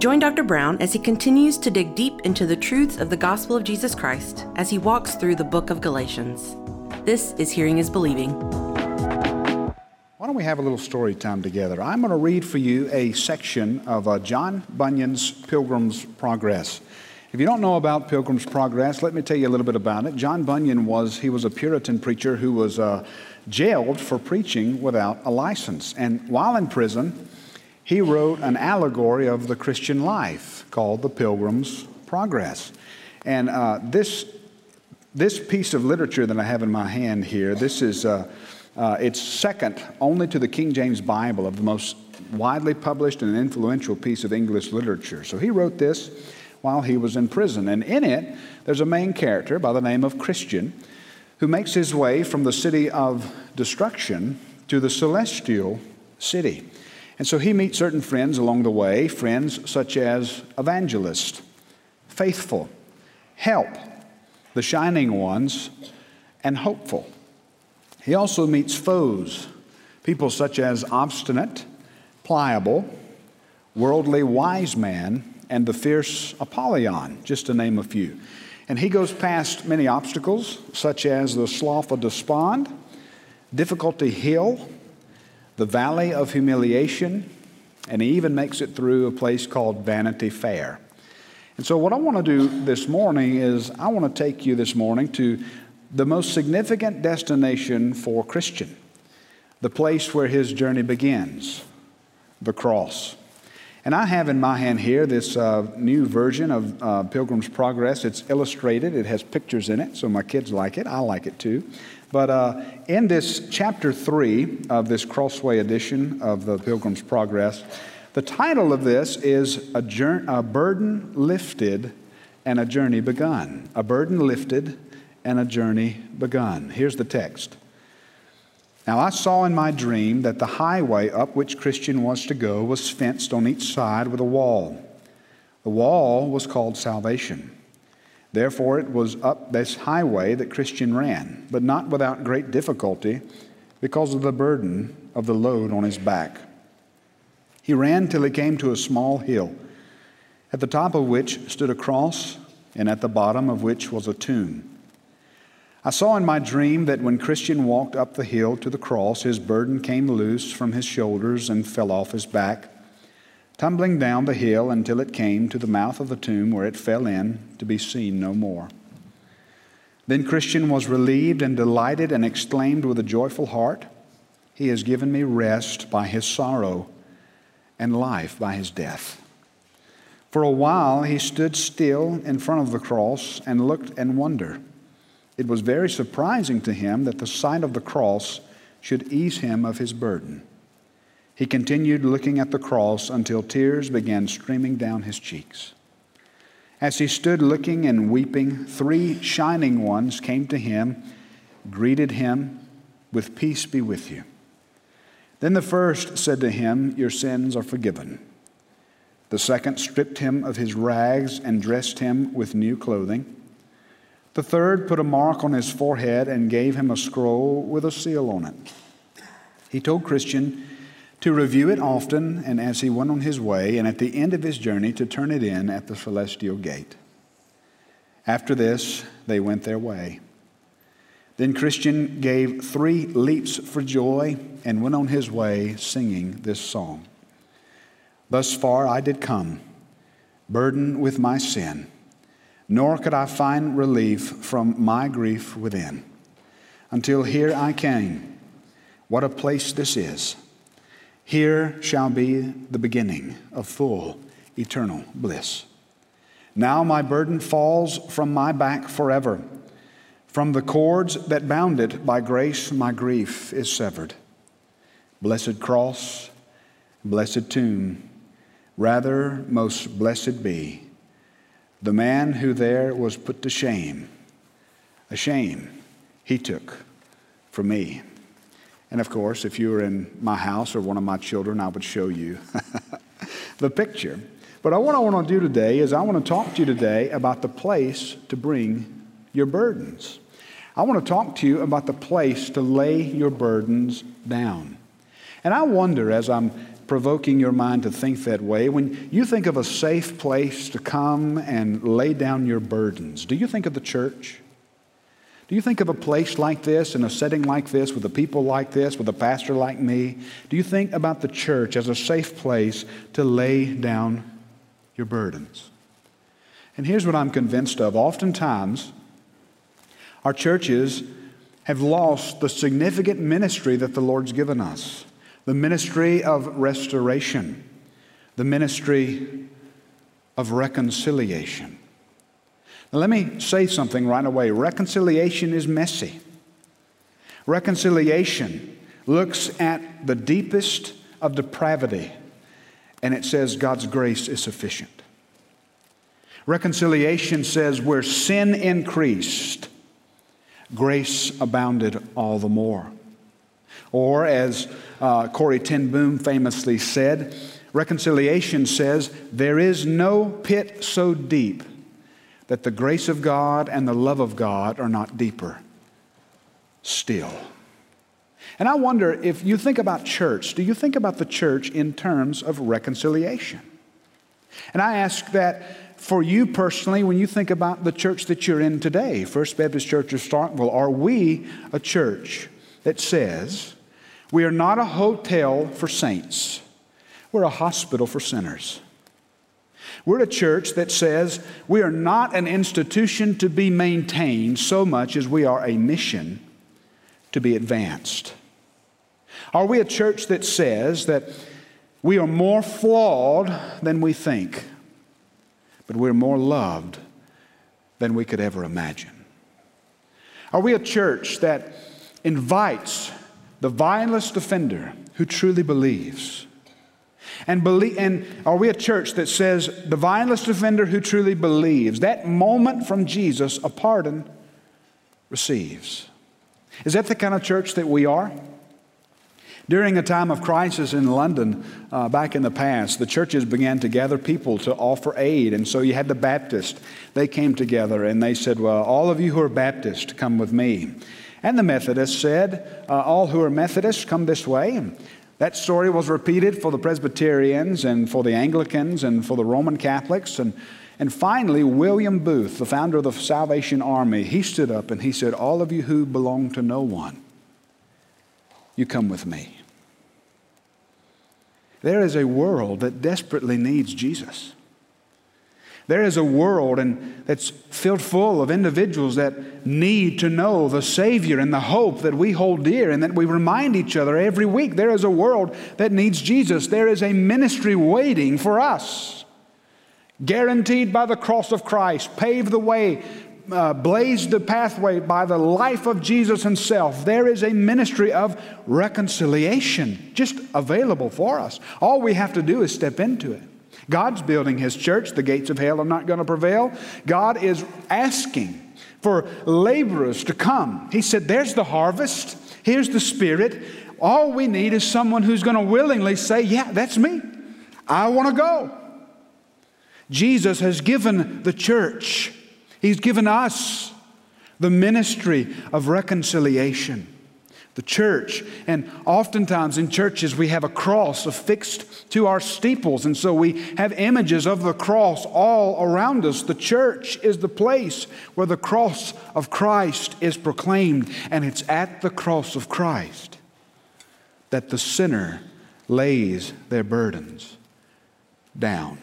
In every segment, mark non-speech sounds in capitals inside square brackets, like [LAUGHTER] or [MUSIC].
Join Dr. Brown as he continues to dig deep into the truths of the gospel of Jesus Christ as he walks through the book of Galatians. This is Hearing is Believing. Why don't we have a little story time together? I'm going to read for you a section of uh, John Bunyan's Pilgrim's Progress. If you don't know about Pilgrim's Progress, let me tell you a little bit about it. John Bunyan was he was a Puritan preacher who was uh, jailed for preaching without a license, and while in prison, he wrote an allegory of the Christian life called The Pilgrim's Progress. And uh, this this piece of literature that I have in my hand here, this is uh, uh, it's second only to the King James Bible of the most widely published and influential piece of English literature. So he wrote this while he was in prison. And in it, there's a main character by the name of Christian who makes his way from the city of destruction to the celestial city. And so he meets certain friends along the way, friends such as evangelist, faithful, help, the shining ones, and hopeful. He also meets foes, people such as obstinate, pliable, worldly wise man, and the fierce Apollyon, just to name a few. And he goes past many obstacles, such as the Slough of Despond, Difficulty Hill, the Valley of Humiliation, and he even makes it through a place called Vanity Fair. And so, what I want to do this morning is I want to take you this morning to the most significant destination for Christian, the place where his journey begins, the cross. And I have in my hand here this uh, new version of uh, Pilgrim's Progress. It's illustrated, it has pictures in it, so my kids like it. I like it too. But uh, in this chapter three of this Crossway edition of the Pilgrim's Progress, the title of this is a, a Burden Lifted and a Journey Begun. A Burden Lifted and a Journey Begun. Here's the text. Now I saw in my dream that the highway up which Christian was to go was fenced on each side with a wall. The wall was called salvation. Therefore, it was up this highway that Christian ran, but not without great difficulty because of the burden of the load on his back. He ran till he came to a small hill, at the top of which stood a cross, and at the bottom of which was a tomb. I saw in my dream that when Christian walked up the hill to the cross, his burden came loose from his shoulders and fell off his back, tumbling down the hill until it came to the mouth of the tomb where it fell in to be seen no more. Then Christian was relieved and delighted and exclaimed with a joyful heart, He has given me rest by his sorrow and life by his death. For a while he stood still in front of the cross and looked and wondered. It was very surprising to him that the sight of the cross should ease him of his burden. He continued looking at the cross until tears began streaming down his cheeks. As he stood looking and weeping, three shining ones came to him, greeted him, with peace be with you. Then the first said to him, Your sins are forgiven. The second stripped him of his rags and dressed him with new clothing. The third put a mark on his forehead and gave him a scroll with a seal on it. He told Christian to review it often and as he went on his way, and at the end of his journey to turn it in at the celestial gate. After this, they went their way. Then Christian gave three leaps for joy and went on his way singing this song Thus far I did come, burdened with my sin nor could I find relief from my grief within. Until here I came. What a place this is! Here shall be the beginning of full eternal bliss. Now my burden falls from my back forever. From the cords that bound it, by grace my grief is severed. Blessed cross, blessed tomb, rather most blessed be the man who there was put to shame, a shame he took for me. And of course, if you were in my house or one of my children, I would show you [LAUGHS] the picture. But what I want to do today is I want to talk to you today about the place to bring your burdens. I want to talk to you about the place to lay your burdens down. And I wonder as I'm provoking your mind to think that way. When you think of a safe place to come and lay down your burdens, do you think of the church? Do you think of a place like this, in a setting like this, with a people like this, with a pastor like me? Do you think about the church as a safe place to lay down your burdens? And here's what I'm convinced of. Oftentimes, our churches have lost the significant ministry that the Lord's given us the ministry of restoration, the ministry of reconciliation. Let me say something right away. Reconciliation is messy. Reconciliation looks at the deepest of depravity and it says God's grace is sufficient. Reconciliation says where sin increased, grace abounded all the more. Or, as uh, Corrie Ten Boom famously said, reconciliation says, There is no pit so deep that the grace of God and the love of God are not deeper still. And I wonder if you think about church, do you think about the church in terms of reconciliation? And I ask that for you personally when you think about the church that you're in today, First Baptist Church of Starkville, are we a church that says we are not a hotel for saints, we're a hospital for sinners? We're a church that says we are not an institution to be maintained so much as we are a mission to be advanced. Are we a church that says that we are more flawed than we think, but we're more loved than we could ever imagine? Are we a church that invites the vilest offender who truly believes and, believe, and are we a church that says the vilest offender who truly believes, that moment from Jesus, a pardon receives? Is that the kind of church that we are? During a time of crisis in London uh, back in the past, the churches began to gather people to offer aid. And so you had the Baptists. They came together and they said, Well, all of you who are Baptist, come with me. And the Methodists said, uh, All who are Methodists, come this way. That story was repeated for the Presbyterians and for the Anglicans and for the Roman Catholics. And, and finally, William Booth, the founder of the Salvation Army, he stood up and he said, All of you who belong to no one, you come with me. There is a world that desperately needs Jesus. There is a world and that's filled full of individuals that need to know the Savior and the hope that we hold dear and that we remind each other every week. There is a world that needs Jesus. There is a ministry waiting for us, guaranteed by the cross of Christ, paved the way, uh, blazed the pathway by the life of Jesus Himself. There is a ministry of reconciliation just available for us. All we have to do is step into it. God's building his church. The gates of hell are not going to prevail. God is asking for laborers to come. He said, There's the harvest, here's the Spirit. All we need is someone who's going to willingly say, Yeah, that's me. I want to go. Jesus has given the church, He's given us the ministry of reconciliation the church. And oftentimes in churches, we have a cross affixed to our steeples. And so we have images of the cross all around us. The church is the place where the cross of Christ is proclaimed. And it's at the cross of Christ that the sinner lays their burdens down.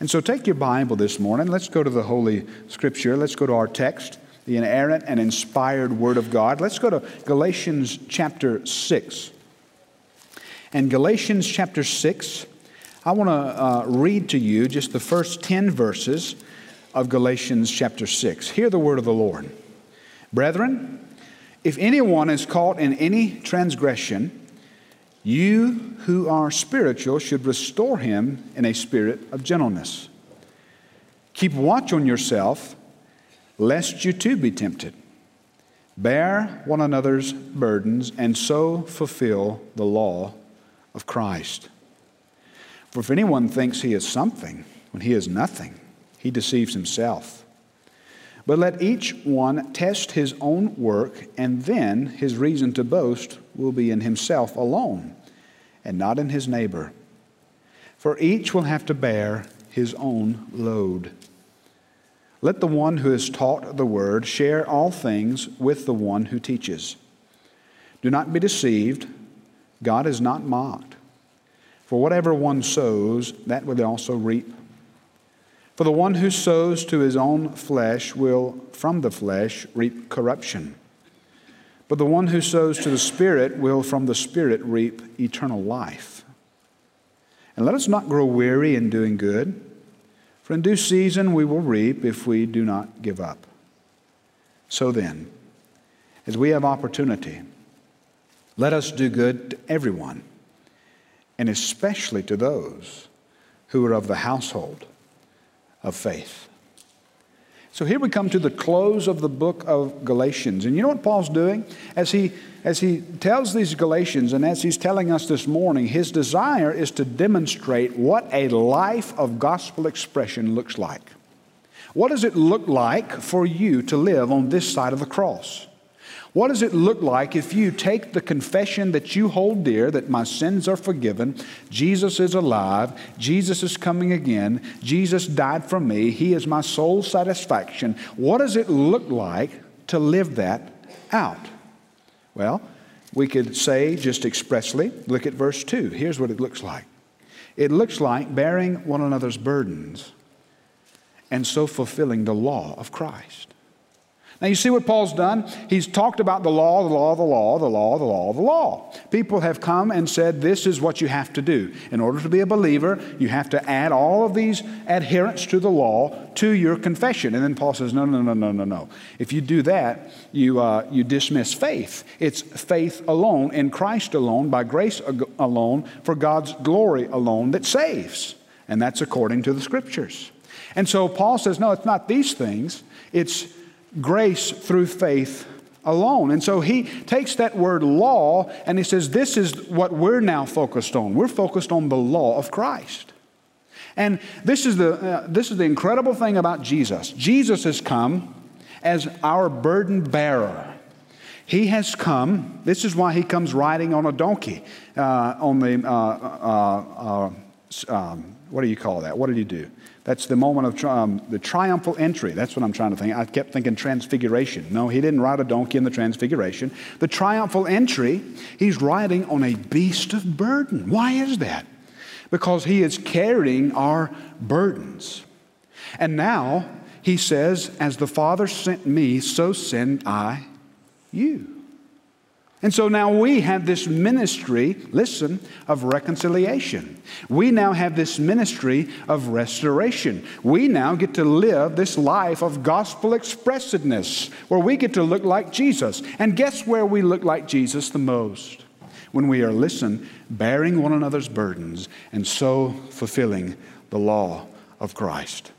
And so take your Bible this morning. Let's go to the Holy Scripture. Let's go to our text the inerrant and inspired Word of God. Let's go to Galatians chapter 6. And Galatians chapter 6, I want to uh, read to you just the first 10 verses of Galatians chapter 6. Hear the word of the Lord. Brethren, if anyone is caught in any transgression, you who are spiritual should restore him in a spirit of gentleness. Keep watch on yourself lest you too be tempted. Bear one another's burdens and so fulfill the law of Christ. For if anyone thinks he is something when he is nothing, he deceives himself. But let each one test his own work, and then his reason to boast will be in himself alone, and not in his neighbor. For each will have to bear his own load. Let the one who is taught the word share all things with the one who teaches. Do not be deceived, God is not mocked. For whatever one sows, that will also reap. For the one who sows to his own flesh will from the flesh reap corruption. But the one who sows to the Spirit will from the Spirit reap eternal life. And let us not grow weary in doing good, for in due season we will reap if we do not give up. So then, as we have opportunity, let us do good to everyone, and especially to those who are of the household of faith. So here we come to the close of the book of Galatians. And you know what Paul's doing? As he, as he tells these Galatians, and as he's telling us this morning, his desire is to demonstrate what a life of gospel expression looks like. What does it look like for you to live on this side of the cross? What does it look like if you take the confession that you hold dear that my sins are forgiven, Jesus is alive, Jesus is coming again, Jesus died for me, He is my sole satisfaction? What does it look like to live that out? Well, we could say just expressly, look at verse 2. Here's what it looks like it looks like bearing one another's burdens and so fulfilling the law of Christ. Now, you see what Paul's done? He's talked about the law, the law, the law, the law, the law, the law. People have come and said, This is what you have to do. In order to be a believer, you have to add all of these adherents to the law to your confession. And then Paul says, No, no, no, no, no, no. If you do that, you, uh, you dismiss faith. It's faith alone, in Christ alone, by grace alone, for God's glory alone that saves. And that's according to the scriptures. And so Paul says, No, it's not these things. It's grace through faith alone. And so he takes that word law and he says, This is what we're now focused on. We're focused on the law of Christ. And this is the, uh, this is the incredible thing about Jesus. Jesus has come as our burden bearer. He has come, this is why he comes riding on a donkey, uh, on the, uh, uh, uh um, what do you call that? What did he do? That's the moment of um, the triumphal entry. That's what I'm trying to think. I kept thinking transfiguration. No, he didn't ride a donkey in the transfiguration. The triumphal entry, he's riding on a beast of burden. Why is that? Because he is carrying our burdens. And now he says, As the Father sent me, so send I you. And so now we have this ministry, listen, of reconciliation. We now have this ministry of restoration. We now get to live this life of gospel expressiveness where we get to look like Jesus. And guess where we look like Jesus the most? When we are, listen, bearing one another's burdens and so fulfilling the law of Christ.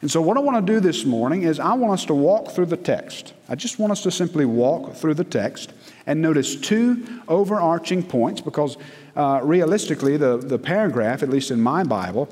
And so, what I want to do this morning is I want us to walk through the text. I just want us to simply walk through the text and notice two overarching points because uh, realistically, the, the paragraph, at least in my Bible,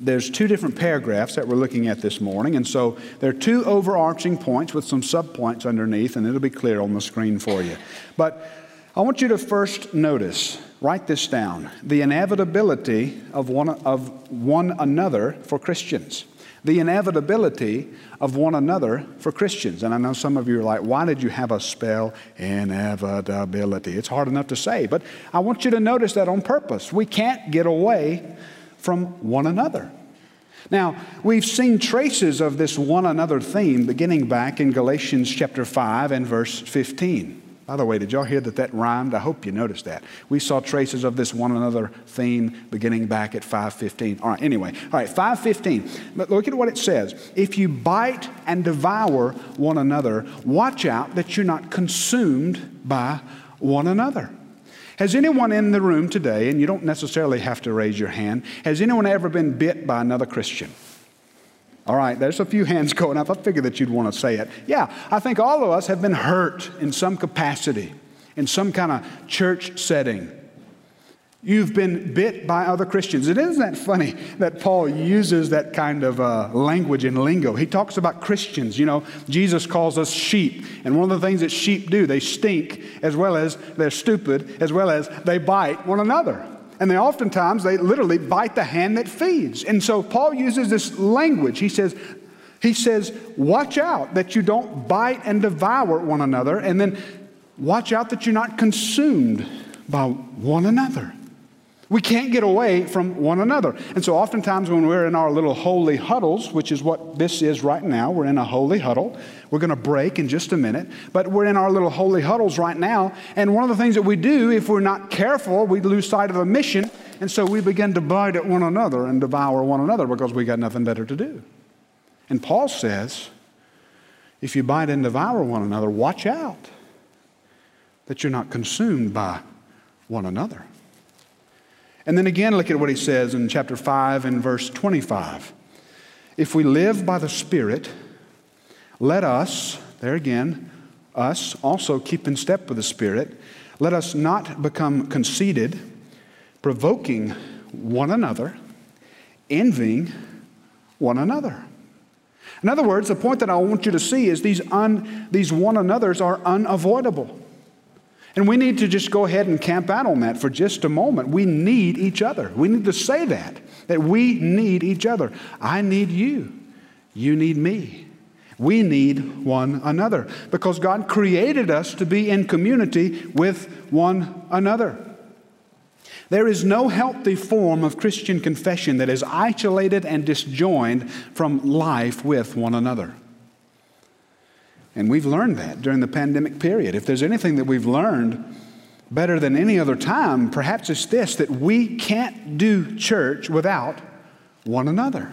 there's two different paragraphs that we're looking at this morning. And so there are two overarching points with some subpoints underneath, and it'll be clear on the screen for you. But I want you to first notice, write this down, the inevitability of one, of one another for Christians the inevitability of one another for Christians. And I know some of you are like, why did you have a spell inevitability? It's hard enough to say, but I want you to notice that on purpose. We can't get away from one another. Now, we've seen traces of this one another theme beginning back in Galatians chapter 5 and verse 15. By the way, did y'all hear that that rhymed? I hope you noticed that. We saw traces of this one another theme beginning back at 515. All right, anyway. All right, 515. But look at what it says. If you bite and devour one another, watch out that you're not consumed by one another. Has anyone in the room today, and you don't necessarily have to raise your hand, has anyone ever been bit by another Christian? All right, there's a few hands going up. I figured that you'd want to say it. Yeah, I think all of us have been hurt in some capacity, in some kind of church setting. You've been bit by other Christians. It isn't that funny that Paul uses that kind of uh, language and lingo. He talks about Christians. You know, Jesus calls us sheep. And one of the things that sheep do, they stink as well as they're stupid, as well as they bite one another. And they oftentimes, they literally bite the hand that feeds. And so Paul uses this language. He says, he says, watch out that you don't bite and devour one another, and then watch out that you're not consumed by one another. We can't get away from one another. And so, oftentimes, when we're in our little holy huddles, which is what this is right now, we're in a holy huddle. We're going to break in just a minute, but we're in our little holy huddles right now. And one of the things that we do, if we're not careful, we lose sight of the mission. And so, we begin to bite at one another and devour one another because we got nothing better to do. And Paul says, if you bite and devour one another, watch out that you're not consumed by one another. And then again, look at what he says in chapter 5 and verse 25. If we live by the Spirit, let us, there again, us also keep in step with the Spirit. Let us not become conceited, provoking one another, envying one another. In other words, the point that I want you to see is these, un, these one another's are unavoidable. And we need to just go ahead and camp out on that for just a moment. We need each other. We need to say that, that we need each other. I need you. You need me. We need one another because God created us to be in community with one another. There is no healthy form of Christian confession that is isolated and disjoined from life with one another. And we've learned that during the pandemic period. If there's anything that we've learned better than any other time, perhaps it's this that we can't do church without one another.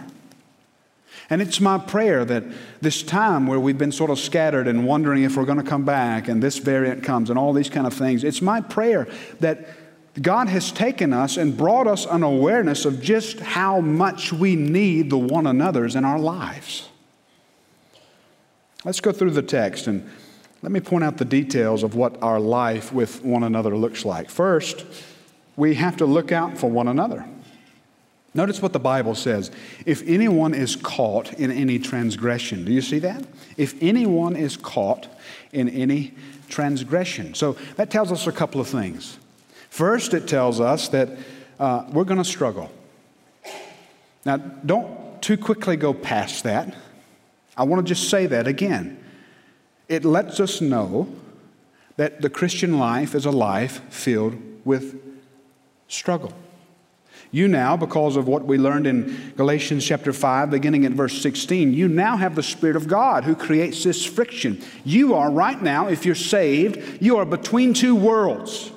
And it's my prayer that this time where we've been sort of scattered and wondering if we're going to come back and this variant comes and all these kind of things, it's my prayer that God has taken us and brought us an awareness of just how much we need the one another's in our lives. Let's go through the text and let me point out the details of what our life with one another looks like. First, we have to look out for one another. Notice what the Bible says. If anyone is caught in any transgression, do you see that? If anyone is caught in any transgression. So that tells us a couple of things. First, it tells us that uh, we're going to struggle. Now, don't too quickly go past that. I want to just say that again. It lets us know that the Christian life is a life filled with struggle. You now, because of what we learned in Galatians chapter 5, beginning at verse 16, you now have the Spirit of God who creates this friction. You are right now, if you're saved, you are between two worlds.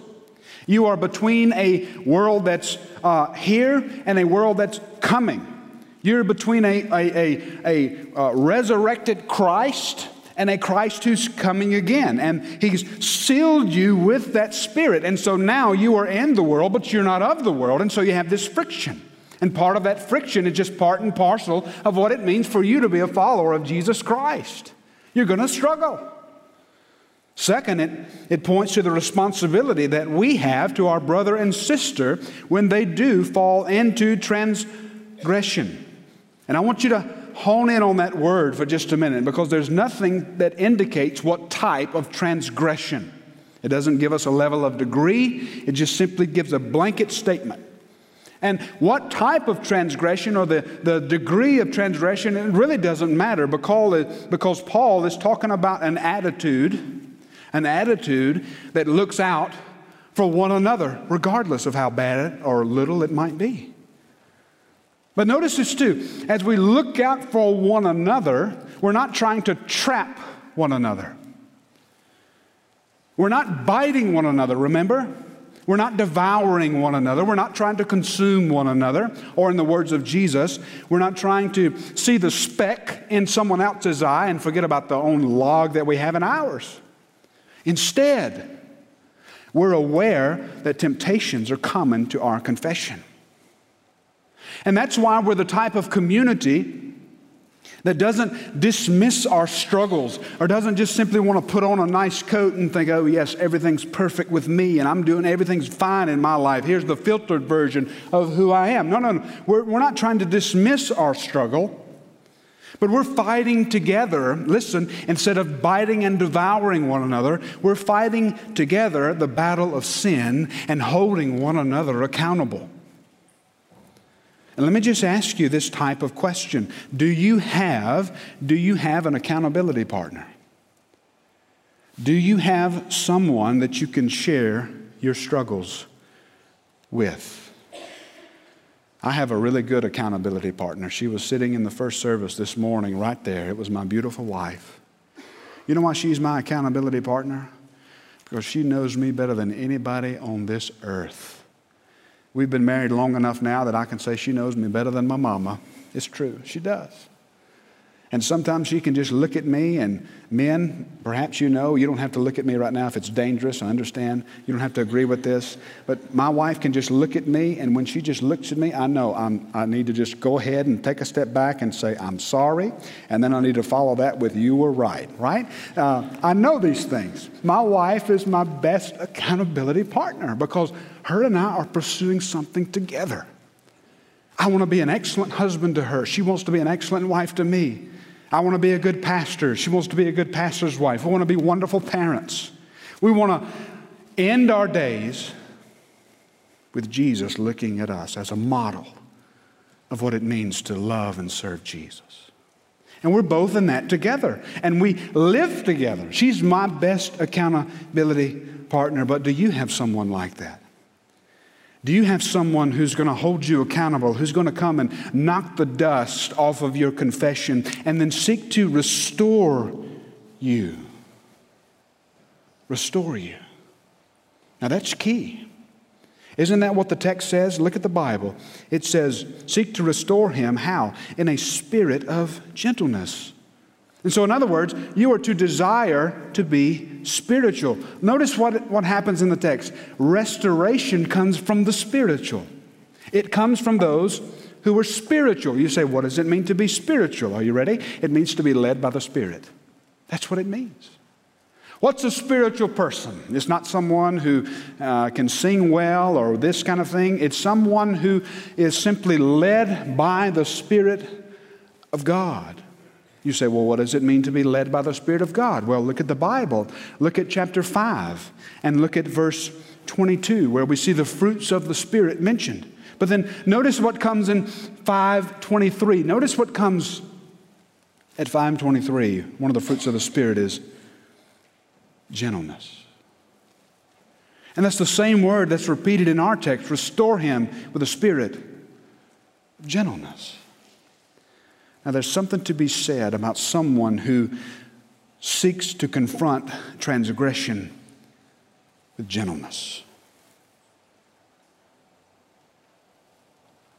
You are between a world that's uh, here and a world that's coming. You're between a, a, a, a uh, resurrected Christ and a Christ who's coming again. And He's sealed you with that Spirit. And so now you are in the world, but you're not of the world. And so you have this friction. And part of that friction is just part and parcel of what it means for you to be a follower of Jesus Christ. You're going to struggle. Second, it, it points to the responsibility that we have to our brother and sister when they do fall into transgression. And I want you to hone in on that word for just a minute because there's nothing that indicates what type of transgression. It doesn't give us a level of degree, it just simply gives a blanket statement. And what type of transgression or the, the degree of transgression, it really doesn't matter because, because Paul is talking about an attitude, an attitude that looks out for one another, regardless of how bad or little it might be. But notice this too. As we look out for one another, we're not trying to trap one another. We're not biting one another, remember? We're not devouring one another. We're not trying to consume one another. Or, in the words of Jesus, we're not trying to see the speck in someone else's eye and forget about the own log that we have in ours. Instead, we're aware that temptations are common to our confession. And that's why we're the type of community that doesn't dismiss our struggles or doesn't just simply want to put on a nice coat and think, oh, yes, everything's perfect with me and I'm doing everything's fine in my life. Here's the filtered version of who I am. No, no, no. We're, we're not trying to dismiss our struggle, but we're fighting together. Listen, instead of biting and devouring one another, we're fighting together the battle of sin and holding one another accountable. And let me just ask you this type of question. Do you have, do you have an accountability partner? Do you have someone that you can share your struggles with? I have a really good accountability partner. She was sitting in the first service this morning right there. It was my beautiful wife. You know why she's my accountability partner? Because she knows me better than anybody on this earth. We've been married long enough now that I can say she knows me better than my mama. It's true, she does. And sometimes she can just look at me, and men, perhaps you know, you don't have to look at me right now if it's dangerous. I understand. You don't have to agree with this. But my wife can just look at me, and when she just looks at me, I know I'm, I need to just go ahead and take a step back and say, I'm sorry. And then I need to follow that with, you were right, right? Uh, I know these things. My wife is my best accountability partner because her and I are pursuing something together. I want to be an excellent husband to her. She wants to be an excellent wife to me. I want to be a good pastor. She wants to be a good pastor's wife. We want to be wonderful parents. We want to end our days with Jesus looking at us as a model of what it means to love and serve Jesus. And we're both in that together. And we live together. She's my best accountability partner, but do you have someone like that? Do you have someone who's going to hold you accountable, who's going to come and knock the dust off of your confession and then seek to restore you? Restore you. Now that's key. Isn't that what the text says? Look at the Bible. It says, Seek to restore him. How? In a spirit of gentleness and so, in other words, you are to desire to be spiritual. Notice what, what happens in the text restoration comes from the spiritual, it comes from those who are spiritual. You say, What does it mean to be spiritual? Are you ready? It means to be led by the Spirit. That's what it means. What's a spiritual person? It's not someone who uh, can sing well or this kind of thing. It's someone who is simply led by the Spirit of God. You say, well, what does it mean to be led by the Spirit of God? Well, look at the Bible. Look at chapter 5 and look at verse 22, where we see the fruits of the Spirit mentioned. But then notice what comes in 523. Notice what comes at 523. One of the fruits of the Spirit is gentleness. And that's the same word that's repeated in our text restore him with a spirit of gentleness. Now, there's something to be said about someone who seeks to confront transgression with gentleness.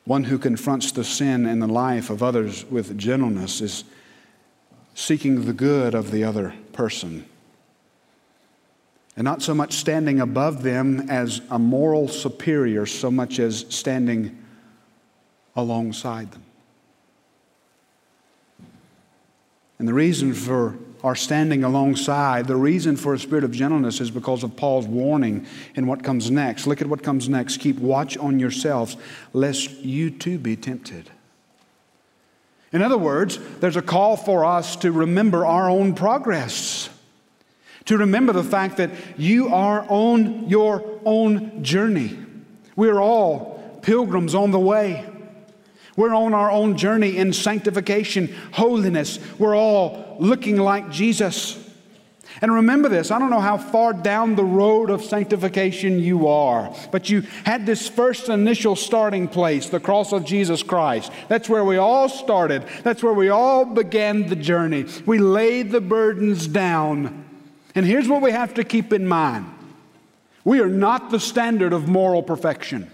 One who confronts the sin in the life of others with gentleness is seeking the good of the other person. And not so much standing above them as a moral superior, so much as standing alongside them. And the reason for our standing alongside, the reason for a spirit of gentleness is because of Paul's warning in what comes next. Look at what comes next. Keep watch on yourselves, lest you too be tempted. In other words, there's a call for us to remember our own progress, to remember the fact that you are on your own journey. We are all pilgrims on the way. We're on our own journey in sanctification, holiness. We're all looking like Jesus. And remember this I don't know how far down the road of sanctification you are, but you had this first initial starting place, the cross of Jesus Christ. That's where we all started, that's where we all began the journey. We laid the burdens down. And here's what we have to keep in mind we are not the standard of moral perfection.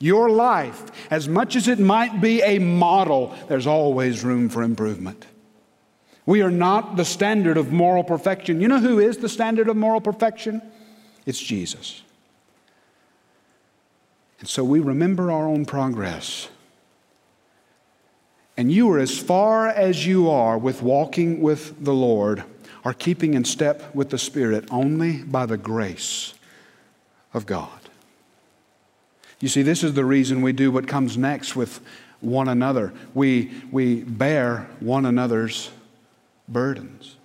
Your life, as much as it might be a model, there's always room for improvement. We are not the standard of moral perfection. You know who is the standard of moral perfection? It's Jesus. And so we remember our own progress and you are as far as you are with walking with the Lord, are keeping in step with the Spirit only by the grace of God. You see, this is the reason we do what comes next with one another. We, we bear one another's burdens.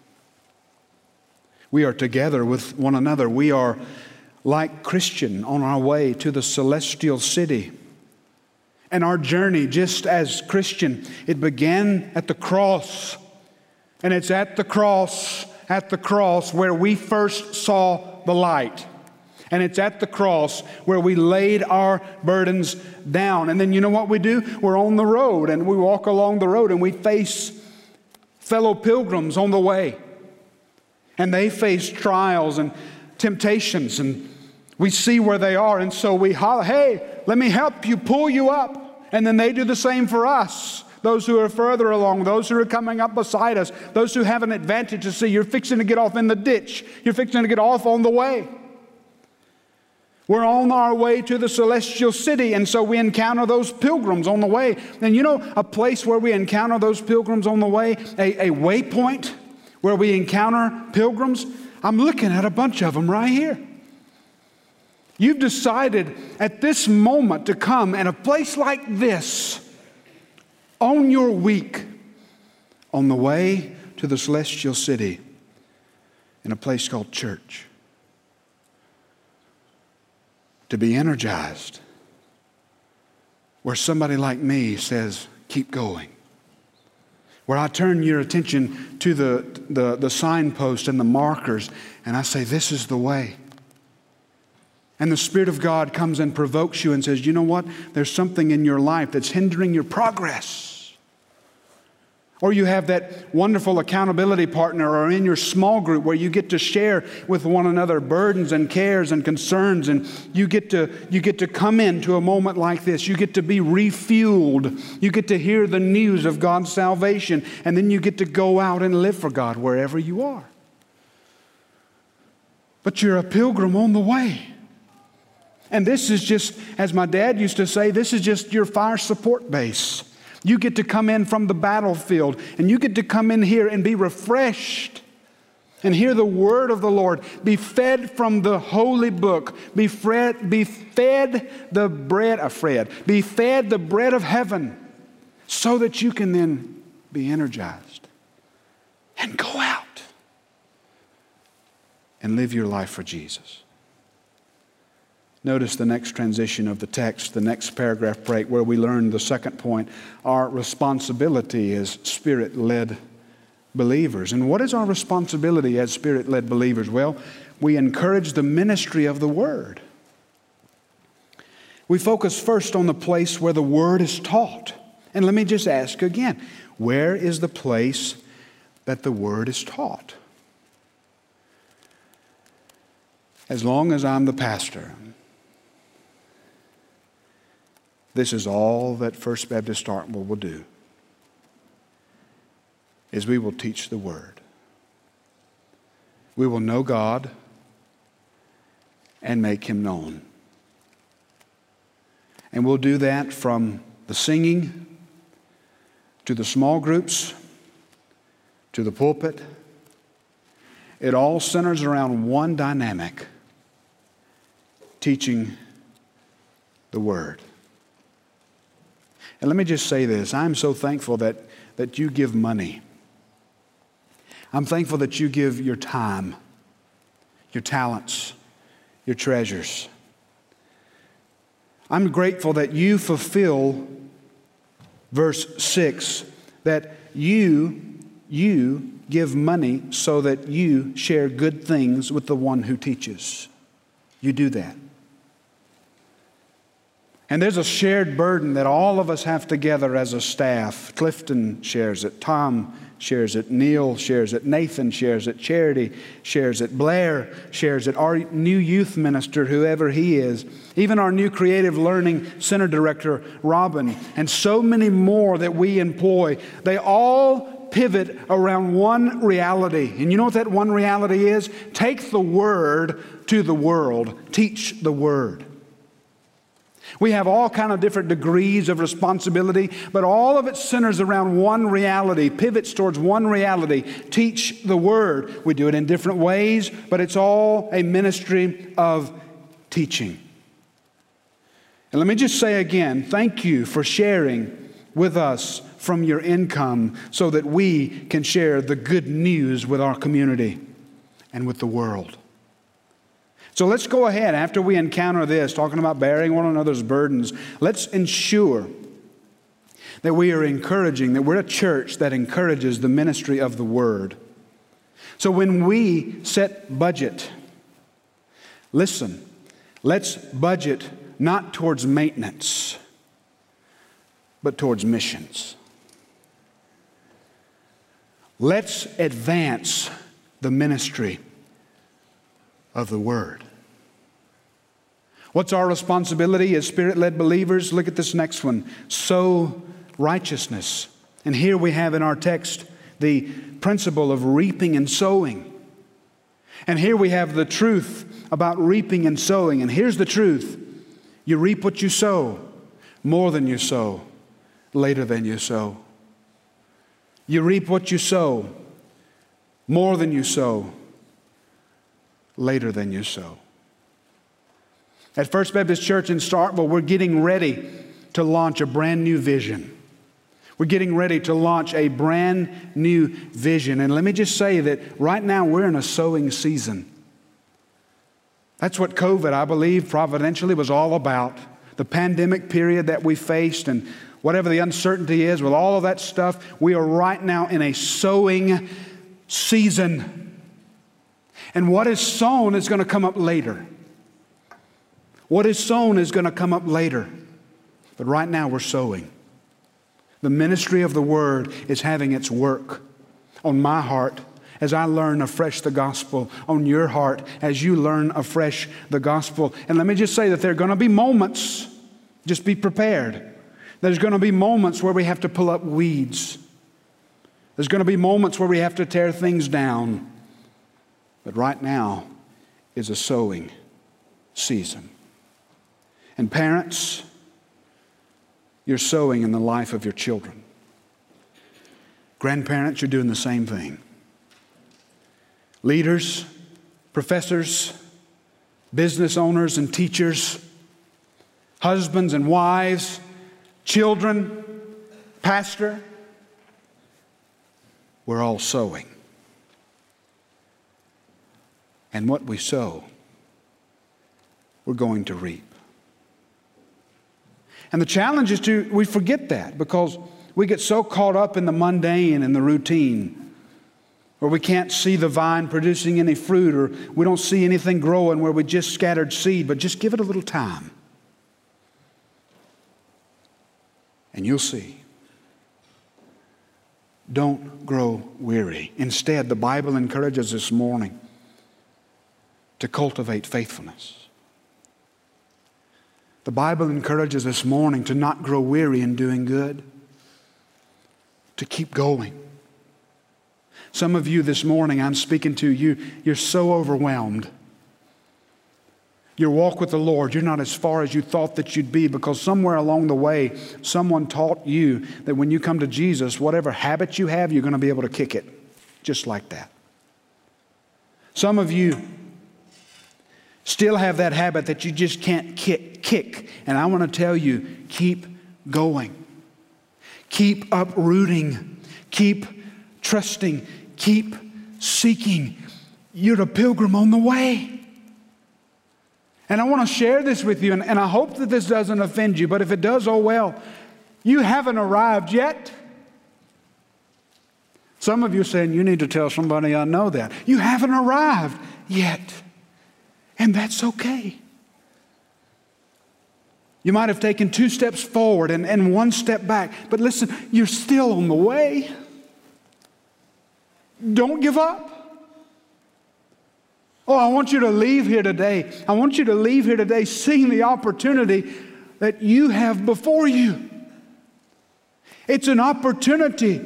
We are together with one another. We are like Christian on our way to the celestial city. And our journey, just as Christian, it began at the cross. And it's at the cross, at the cross, where we first saw the light. And it's at the cross where we laid our burdens down. And then you know what we do? We're on the road and we walk along the road and we face fellow pilgrims on the way. And they face trials and temptations and we see where they are. And so we holler, hey, let me help you, pull you up. And then they do the same for us. Those who are further along, those who are coming up beside us, those who have an advantage to see you're fixing to get off in the ditch, you're fixing to get off on the way. We're on our way to the celestial city, and so we encounter those pilgrims on the way. And you know, a place where we encounter those pilgrims on the way, a, a waypoint where we encounter pilgrims, I'm looking at a bunch of them right here. You've decided at this moment to come in a place like this on your week on the way to the celestial city in a place called church to be energized, where somebody like me says, Keep going. Where I turn your attention to the, the, the signpost and the markers, and I say, This is the way. And the Spirit of God comes and provokes you and says, You know what? There's something in your life that's hindering your progress. Or you have that wonderful accountability partner, or in your small group where you get to share with one another burdens and cares and concerns, and you get to, you get to come into a moment like this. You get to be refueled. You get to hear the news of God's salvation, and then you get to go out and live for God wherever you are. But you're a pilgrim on the way. And this is just, as my dad used to say, this is just your fire support base. You get to come in from the battlefield and you get to come in here and be refreshed and hear the word of the Lord. Be fed from the holy book. Be, fed, be fed the bread of Fred. Be fed the bread of heaven so that you can then be energized and go out and live your life for Jesus. Notice the next transition of the text, the next paragraph break, where we learn the second point our responsibility as spirit led believers. And what is our responsibility as spirit led believers? Well, we encourage the ministry of the Word. We focus first on the place where the Word is taught. And let me just ask again where is the place that the Word is taught? As long as I'm the pastor, this is all that First Baptist Starkville will do is we will teach the word. We will know God and make him known. And we'll do that from the singing to the small groups to the pulpit. It all centers around one dynamic teaching the Word. And let me just say this I'm so thankful that, that you give money. I'm thankful that you give your time, your talents, your treasures. I'm grateful that you fulfill verse 6 that you you give money so that you share good things with the one who teaches. You do that. And there's a shared burden that all of us have together as a staff. Clifton shares it, Tom shares it, Neil shares it, Nathan shares it, Charity shares it, Blair shares it, our new youth minister, whoever he is, even our new creative learning center director, Robin, and so many more that we employ. They all pivot around one reality. And you know what that one reality is? Take the word to the world, teach the word. We have all kind of different degrees of responsibility, but all of it centers around one reality, pivots towards one reality. Teach the word. We do it in different ways, but it's all a ministry of teaching. And let me just say again, thank you for sharing with us from your income so that we can share the good news with our community and with the world. So let's go ahead after we encounter this, talking about bearing one another's burdens, let's ensure that we are encouraging, that we're a church that encourages the ministry of the word. So when we set budget, listen, let's budget not towards maintenance, but towards missions. Let's advance the ministry of the Word. What's our responsibility as spirit led believers? Look at this next one sow righteousness. And here we have in our text the principle of reaping and sowing. And here we have the truth about reaping and sowing. And here's the truth you reap what you sow, more than you sow, later than you sow. You reap what you sow, more than you sow, later than you sow. At First Baptist Church in Starkville, we're getting ready to launch a brand new vision. We're getting ready to launch a brand new vision. And let me just say that right now we're in a sowing season. That's what COVID, I believe, providentially was all about. The pandemic period that we faced and whatever the uncertainty is, with all of that stuff, we are right now in a sowing season. And what is sown is going to come up later. What is sown is going to come up later. But right now we're sowing. The ministry of the word is having its work on my heart as I learn afresh the gospel, on your heart as you learn afresh the gospel. And let me just say that there are going to be moments, just be prepared. There's going to be moments where we have to pull up weeds. There's going to be moments where we have to tear things down. But right now is a sowing season. And parents, you're sowing in the life of your children. Grandparents, you're doing the same thing. Leaders, professors, business owners and teachers, husbands and wives, children, pastor, we're all sowing. And what we sow, we're going to reap. And the challenge is to, we forget that because we get so caught up in the mundane and the routine, where we can't see the vine producing any fruit, or we don't see anything growing where we just scattered seed, but just give it a little time. And you'll see. Don't grow weary. Instead, the Bible encourages this morning to cultivate faithfulness. The Bible encourages this morning to not grow weary in doing good, to keep going. Some of you this morning, I'm speaking to you, you're so overwhelmed. Your walk with the Lord, you're not as far as you thought that you'd be because somewhere along the way, someone taught you that when you come to Jesus, whatever habit you have, you're going to be able to kick it just like that. Some of you, still have that habit that you just can't kick. kick. And I want to tell you keep going, keep uprooting, keep trusting, keep seeking. You're a pilgrim on the way. And I want to share this with you, and, and I hope that this doesn't offend you, but if it does, oh well. You haven't arrived yet. Some of you are saying, You need to tell somebody I know that. You haven't arrived yet. And that's okay. You might have taken two steps forward and, and one step back, but listen, you're still on the way. Don't give up. Oh, I want you to leave here today. I want you to leave here today seeing the opportunity that you have before you. It's an opportunity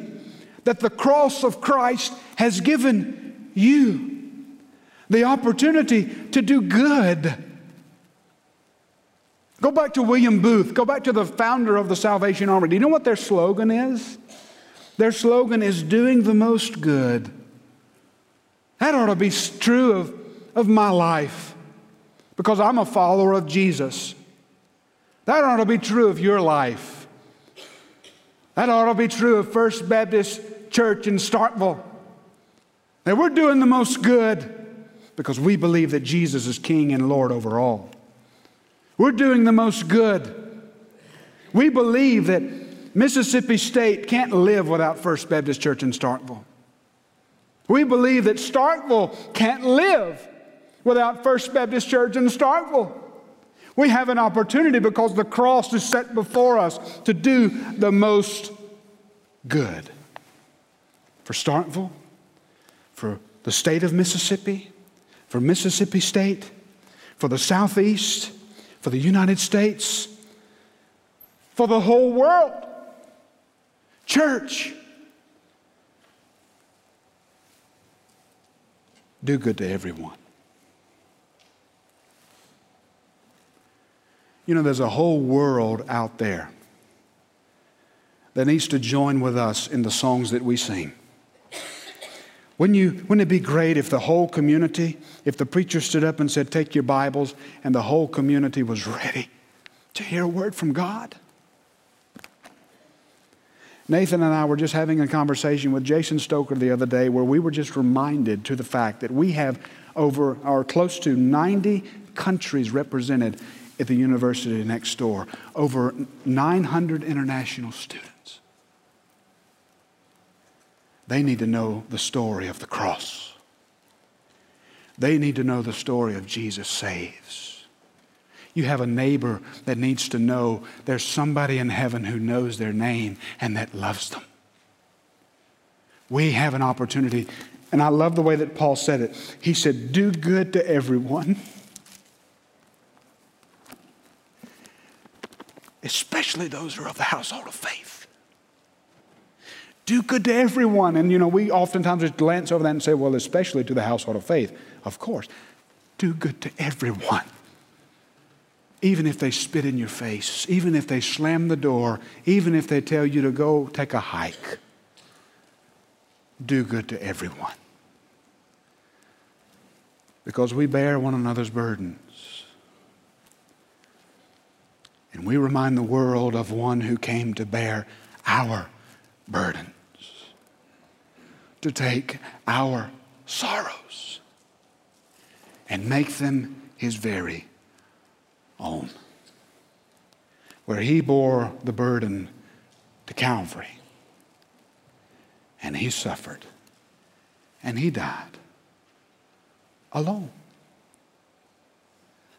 that the cross of Christ has given you the opportunity to do good. Go back to William Booth. Go back to the founder of the Salvation Army. Do you know what their slogan is? Their slogan is doing the most good. That ought to be true of, of my life because I'm a follower of Jesus. That ought to be true of your life. That ought to be true of First Baptist Church in Starkville. That we're doing the most good because we believe that Jesus is King and Lord over all. We're doing the most good. We believe that Mississippi State can't live without First Baptist Church in Starkville. We believe that Starkville can't live without First Baptist Church in Starkville. We have an opportunity because the cross is set before us to do the most good for Starkville, for the state of Mississippi, for Mississippi State, for the Southeast, for the United States, for the whole world. Church, do good to everyone. You know, there's a whole world out there that needs to join with us in the songs that we sing. Wouldn't, you, wouldn't it be great if the whole community, if the preacher stood up and said, Take your Bibles, and the whole community was ready to hear a word from God? Nathan and I were just having a conversation with Jason Stoker the other day where we were just reminded to the fact that we have over or close to 90 countries represented at the university next door, over 900 international students. They need to know the story of the cross. They need to know the story of Jesus saves. You have a neighbor that needs to know there's somebody in heaven who knows their name and that loves them. We have an opportunity, and I love the way that Paul said it. He said, Do good to everyone, especially those who are of the household of faith do good to everyone. And, you know, we oftentimes just glance over that and say, well, especially to the household of faith. Of course, do good to everyone. Even if they spit in your face, even if they slam the door, even if they tell you to go take a hike, do good to everyone. Because we bear one another's burdens. And we remind the world of one who came to bear our burden to take our sorrows and make them his very own. Where he bore the burden to Calvary and he suffered and he died alone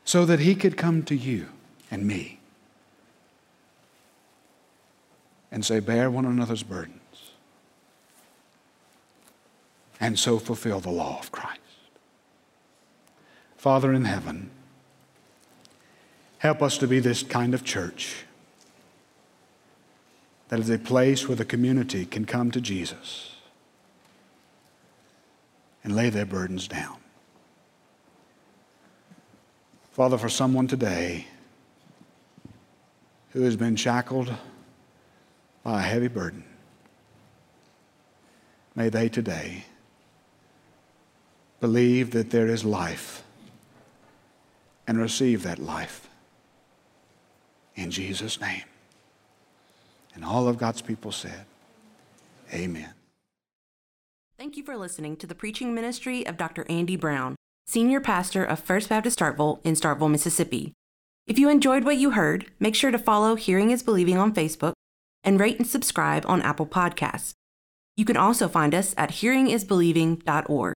so that he could come to you and me and say, Bear one another's burden and so fulfill the law of Christ. Father in heaven, help us to be this kind of church that is a place where the community can come to Jesus and lay their burdens down. Father, for someone today who has been shackled by a heavy burden, may they today believe that there is life and receive that life in Jesus' name. And all of God's people said, Amen. Thank you for listening to the preaching ministry of Dr. Andy Brown, Senior Pastor of First Baptist Starkville in Starkville, Mississippi. If you enjoyed what you heard, make sure to follow Hearing is Believing on Facebook and rate and subscribe on Apple Podcasts. You can also find us at hearingisbelieving.org.